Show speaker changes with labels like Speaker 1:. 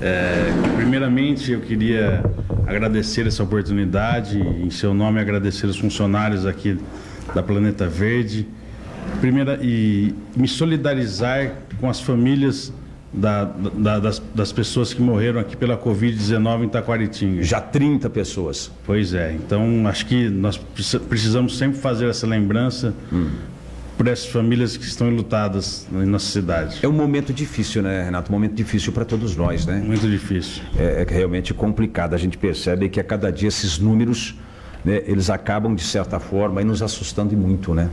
Speaker 1: É, primeiramente, eu queria agradecer essa oportunidade, em seu nome agradecer os funcionários aqui da Planeta Verde, primeira e me solidarizar com as famílias da, da, das, das, pessoas que morreram aqui pela Covid-19 em Taquaritinga.
Speaker 2: Já 30 pessoas.
Speaker 1: Pois é, então acho que nós precisamos sempre fazer essa lembrança. Hum por essas famílias que estão enlutadas na nossa cidade.
Speaker 2: É um momento difícil, né, Renato? Um momento difícil para todos nós, né?
Speaker 1: Muito difícil.
Speaker 2: É, é, realmente complicado. A gente percebe que a cada dia esses números, né, eles acabam de certa forma nos assustando muito, né?